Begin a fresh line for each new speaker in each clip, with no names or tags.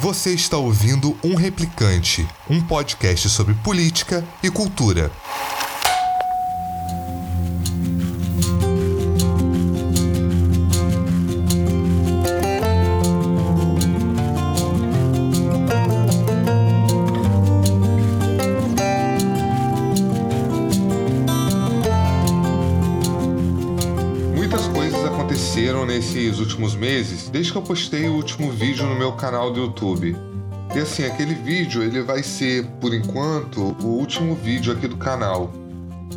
Você está ouvindo Um Replicante, um podcast sobre política e cultura. Nesses últimos meses, desde que eu postei o último vídeo no meu canal do YouTube. E assim, aquele vídeo ele vai ser, por enquanto, o último vídeo aqui do canal.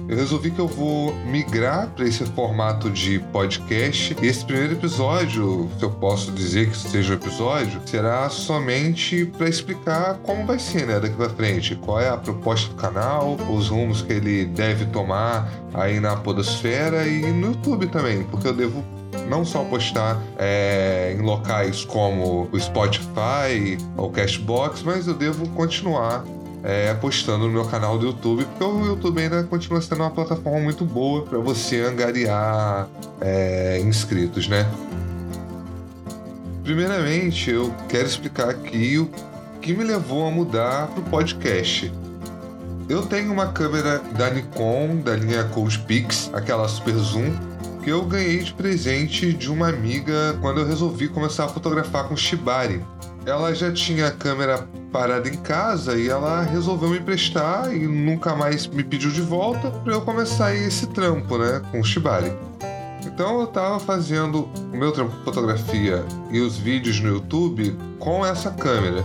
Eu resolvi que eu vou migrar para esse formato de podcast. E esse primeiro episódio, se eu posso dizer que seja o episódio, será somente para explicar como vai ser, né, daqui para frente, qual é a proposta do canal, os rumos que ele deve tomar aí na podosfera e no YouTube também, porque eu devo não só postar é, em locais como o Spotify ou Cashbox, mas eu devo continuar é, postando no meu canal do YouTube, porque o YouTube ainda continua sendo uma plataforma muito boa para você angariar é, inscritos, né? Primeiramente, eu quero explicar aqui o que me levou a mudar para o podcast. Eu tenho uma câmera da Nikon, da linha Coolpix, aquela Super Zoom, que eu ganhei de presente de uma amiga quando eu resolvi começar a fotografar com Shibari. Ela já tinha a câmera parada em casa e ela resolveu me emprestar e nunca mais me pediu de volta para eu começar esse trampo, né, com Shibari. Então eu tava fazendo o meu trampo de fotografia e os vídeos no YouTube com essa câmera.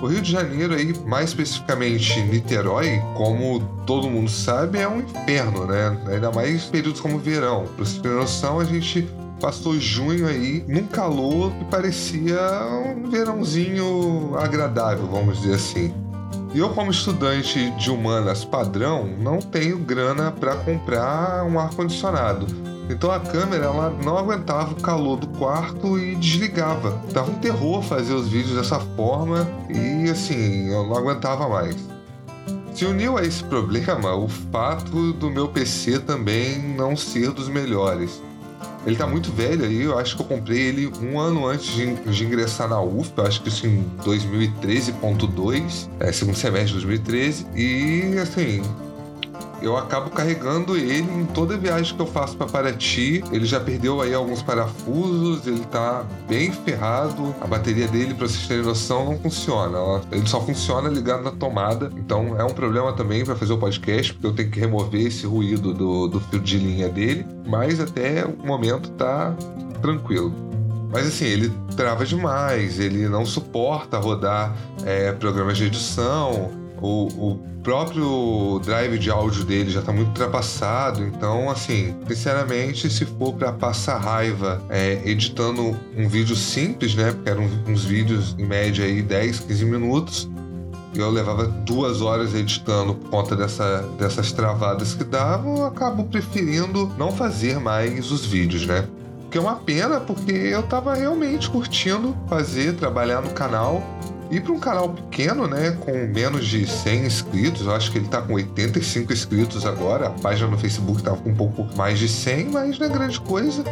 O Rio de Janeiro, aí, mais especificamente Niterói, como todo mundo sabe, é um inferno, né? Ainda mais períodos como verão. Pra você ter noção, a gente passou junho aí num calor que parecia um verãozinho agradável, vamos dizer assim. E eu, como estudante de humanas padrão, não tenho grana para comprar um ar-condicionado. Então a câmera ela não aguentava o calor do quarto e desligava. Tava um terror fazer os vídeos dessa forma e assim, eu não aguentava mais. Se uniu a esse problema o fato do meu PC também não ser dos melhores. Ele tá muito velho aí, eu acho que eu comprei ele um ano antes de, de ingressar na UF, eu acho que isso em 2013.2, é, segundo semestre de 2013, e assim, eu acabo carregando ele em toda viagem que eu faço para Paraty. Ele já perdeu aí alguns parafusos, ele tá bem ferrado. A bateria dele, para vocês terem noção, não funciona. Ele só funciona ligado na tomada. Então é um problema também para fazer o podcast, porque eu tenho que remover esse ruído do, do fio de linha dele. Mas até o momento tá tranquilo. Mas assim, ele trava demais, ele não suporta rodar é, programas de edição. O, o próprio drive de áudio dele já está muito ultrapassado, então, assim, sinceramente, se for para passar raiva é, editando um vídeo simples, né? Porque eram uns vídeos em média aí 10, 15 minutos, eu levava duas horas editando por conta dessa, dessas travadas que davam, eu acabo preferindo não fazer mais os vídeos, né? Que é uma pena, porque eu tava realmente curtindo fazer, trabalhar no canal. E para um canal pequeno, né, com menos de 100 inscritos, eu acho que ele está com 85 inscritos agora. A página no Facebook estava com um pouco mais de 100, mas não é grande coisa.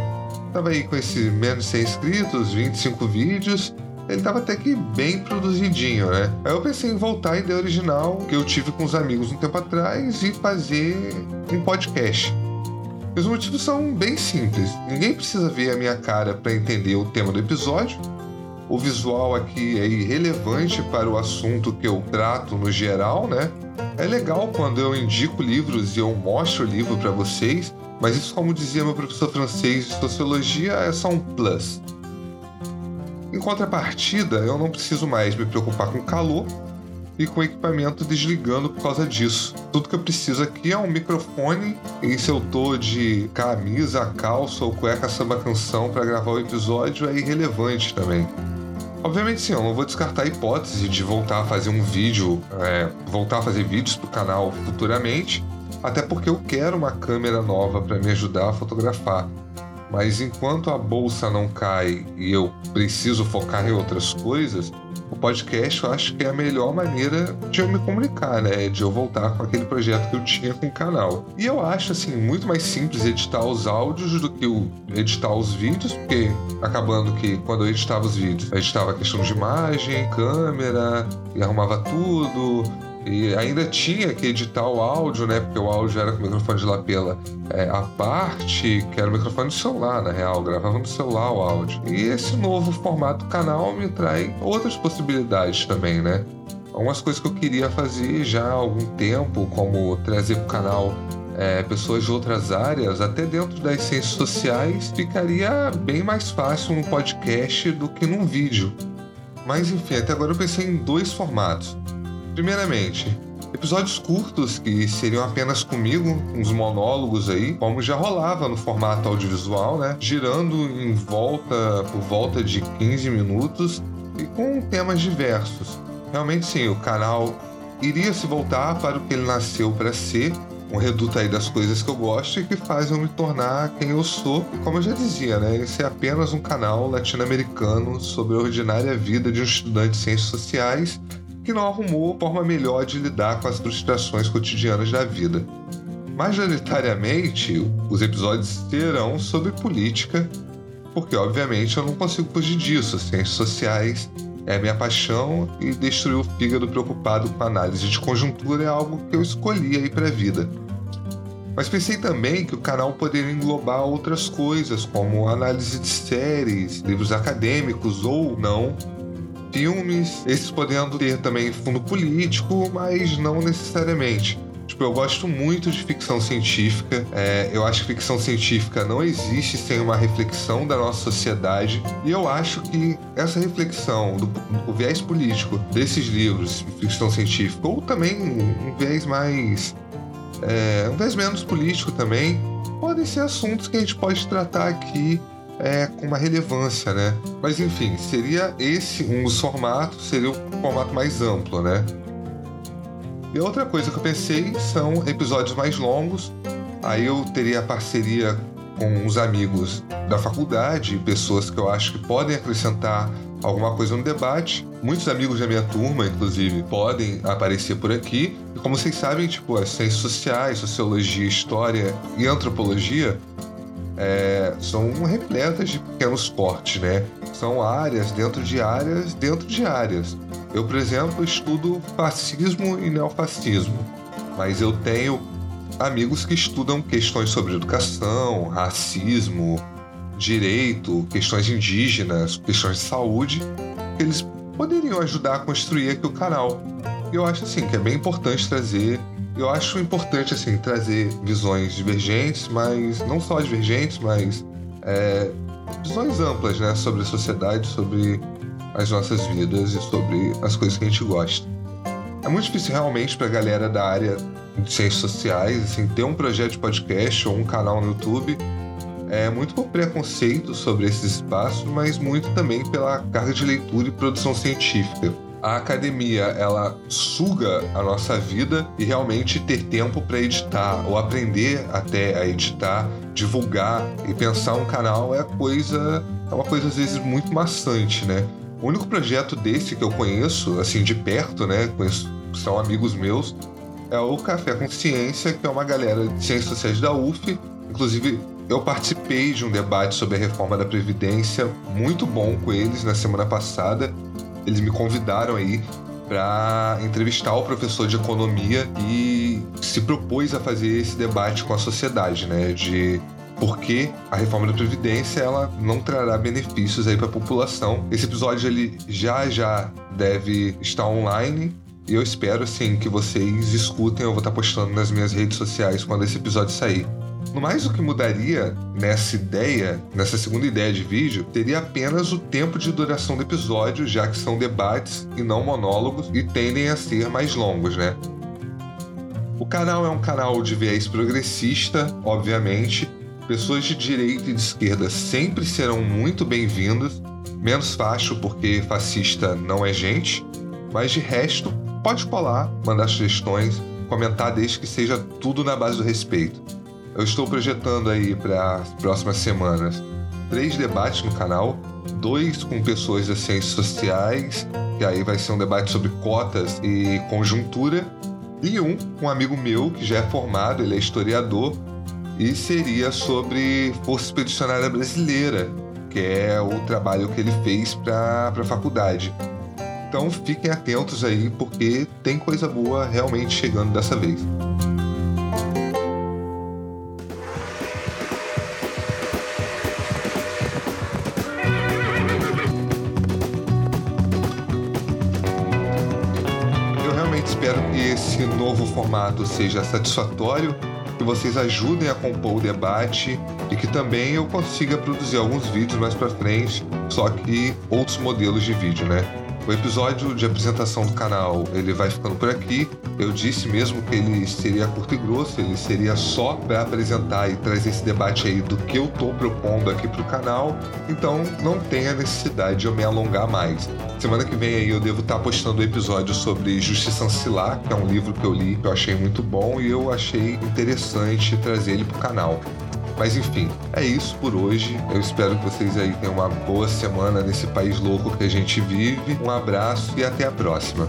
Tava aí com esse menos de 100 inscritos, 25 vídeos. Ele tava até que bem produzidinho, né? Aí eu pensei em voltar à ideia original que eu tive com os amigos um tempo atrás e fazer um podcast. Os motivos são bem simples. Ninguém precisa ver a minha cara para entender o tema do episódio o visual aqui é irrelevante para o assunto que eu trato no geral, né? É legal quando eu indico livros e eu mostro o livro para vocês, mas isso, como dizia meu professor francês de sociologia, é só um plus. Em contrapartida, eu não preciso mais me preocupar com calor e com equipamento desligando por causa disso. Tudo que eu preciso aqui é um microfone e se eu tô de camisa, calça ou cueca samba canção para gravar o episódio é irrelevante também. Obviamente sim, eu não vou descartar a hipótese de voltar a fazer um vídeo, é, voltar a fazer vídeos pro canal futuramente, até porque eu quero uma câmera nova para me ajudar a fotografar. Mas enquanto a bolsa não cai e eu preciso focar em outras coisas, o podcast eu acho que é a melhor maneira de eu me comunicar, né? De eu voltar com aquele projeto que eu tinha com o canal. E eu acho, assim, muito mais simples editar os áudios do que editar os vídeos, porque acabando que quando eu editava os vídeos, eu editava a questão de imagem, câmera, e arrumava tudo, e ainda tinha que editar o áudio, né? Porque o áudio era com o microfone de lapela é, a parte, que era o microfone do celular, na real, gravava no celular o áudio. E esse novo formato do canal me traz outras possibilidades também, né? Algumas coisas que eu queria fazer já há algum tempo, como trazer para o canal é, pessoas de outras áreas, até dentro das ciências sociais, ficaria bem mais fácil um podcast do que num vídeo. Mas enfim, até agora eu pensei em dois formatos. Primeiramente, episódios curtos que seriam apenas comigo, uns monólogos aí, como já rolava no formato audiovisual, né? Girando em volta, por volta de 15 minutos e com temas diversos. Realmente sim, o canal iria se voltar para o que ele nasceu para ser, um reduto aí das coisas que eu gosto e que fazem eu me tornar quem eu sou. E como eu já dizia, né, esse é apenas um canal latino-americano sobre a ordinária vida de um estudante de ciências sociais que não arrumou forma melhor de lidar com as frustrações cotidianas da vida. Majoritariamente, os episódios serão sobre política, porque obviamente eu não consigo fugir disso. Ciências sociais é a minha paixão e destruir o fígado preocupado com análise de conjuntura é algo que eu escolhi aí para a vida. Mas pensei também que o canal poderia englobar outras coisas, como análise de séries, livros acadêmicos ou não, filmes, esses podendo ter também fundo político, mas não necessariamente. Tipo, eu gosto muito de ficção científica. É, eu acho que ficção científica não existe sem uma reflexão da nossa sociedade. E eu acho que essa reflexão do, do viés político desses livros de ficção científica, ou também um viés mais. É, um viés menos político também, podem ser assuntos que a gente pode tratar aqui é, com uma relevância, né? Mas enfim, seria esse um dos formatos, seria o formato mais amplo, né? E outra coisa que eu pensei são episódios mais longos. Aí eu teria parceria com os amigos da faculdade, pessoas que eu acho que podem acrescentar alguma coisa no debate. Muitos amigos da minha turma, inclusive, podem aparecer por aqui. E como vocês sabem, tipo, as ciências sociais, sociologia, história e antropologia é, são repletas de pequenos cortes, né? São áreas dentro de áreas dentro de áreas. Eu, por exemplo, estudo fascismo e neofascismo, mas eu tenho amigos que estudam questões sobre educação, racismo, direito, questões indígenas, questões de saúde, que eles poderiam ajudar a construir aqui o canal. E eu acho assim que é bem importante trazer eu acho importante assim trazer visões divergentes, mas não só divergentes, mas é, visões amplas, né, sobre a sociedade, sobre as nossas vidas e sobre as coisas que a gente gosta. É muito difícil realmente para a galera da área de ciências sociais, assim, ter um projeto de podcast ou um canal no YouTube. É muito por preconceito sobre esses espaços, mas muito também pela carga de leitura e produção científica a academia ela suga a nossa vida e realmente ter tempo para editar ou aprender até a editar, divulgar e pensar um canal é coisa é uma coisa às vezes muito maçante, né? O único projeto desse que eu conheço, assim de perto, né, conheço, são amigos meus, é o Café Consciência, que é uma galera de ciências sociais da UF, inclusive eu participei de um debate sobre a reforma da Previdência, muito bom com eles na semana passada eles me convidaram aí para entrevistar o professor de economia e se propôs a fazer esse debate com a sociedade, né, de por que a reforma da previdência ela não trará benefícios aí para a população. Esse episódio ele já já deve estar online e eu espero assim que vocês escutem. Eu vou estar postando nas minhas redes sociais quando esse episódio sair. No mais, o que mudaria nessa ideia, nessa segunda ideia de vídeo, teria apenas o tempo de duração do episódio, já que são debates e não monólogos e tendem a ser mais longos, né? O canal é um canal de viés progressista, obviamente. Pessoas de direita e de esquerda sempre serão muito bem-vindas, menos facho porque fascista não é gente, mas de resto, pode colar, mandar sugestões, comentar desde que seja tudo na base do respeito. Eu estou projetando aí para as próximas semanas três debates no canal, dois com pessoas das ciências sociais, que aí vai ser um debate sobre cotas e conjuntura, e um com um amigo meu que já é formado, ele é historiador, e seria sobre Força Expedicionária Brasileira, que é o trabalho que ele fez para a faculdade. Então fiquem atentos aí, porque tem coisa boa realmente chegando dessa vez. Espero que esse novo formato seja satisfatório, que vocês ajudem a compor o debate e que também eu consiga produzir alguns vídeos mais para frente, só que outros modelos de vídeo, né? O episódio de apresentação do canal ele vai ficando por aqui. Eu disse mesmo que ele seria curto e grosso, ele seria só para apresentar e trazer esse debate aí do que eu estou propondo aqui para o canal. Então não tem a necessidade de eu me alongar mais. Semana que vem aí eu devo estar tá postando o um episódio sobre Justiça Ancilar, que é um livro que eu li que eu achei muito bom e eu achei interessante trazer ele para o canal. Mas enfim, é isso por hoje. Eu espero que vocês aí tenham uma boa semana nesse país louco que a gente vive. Um abraço e até a próxima.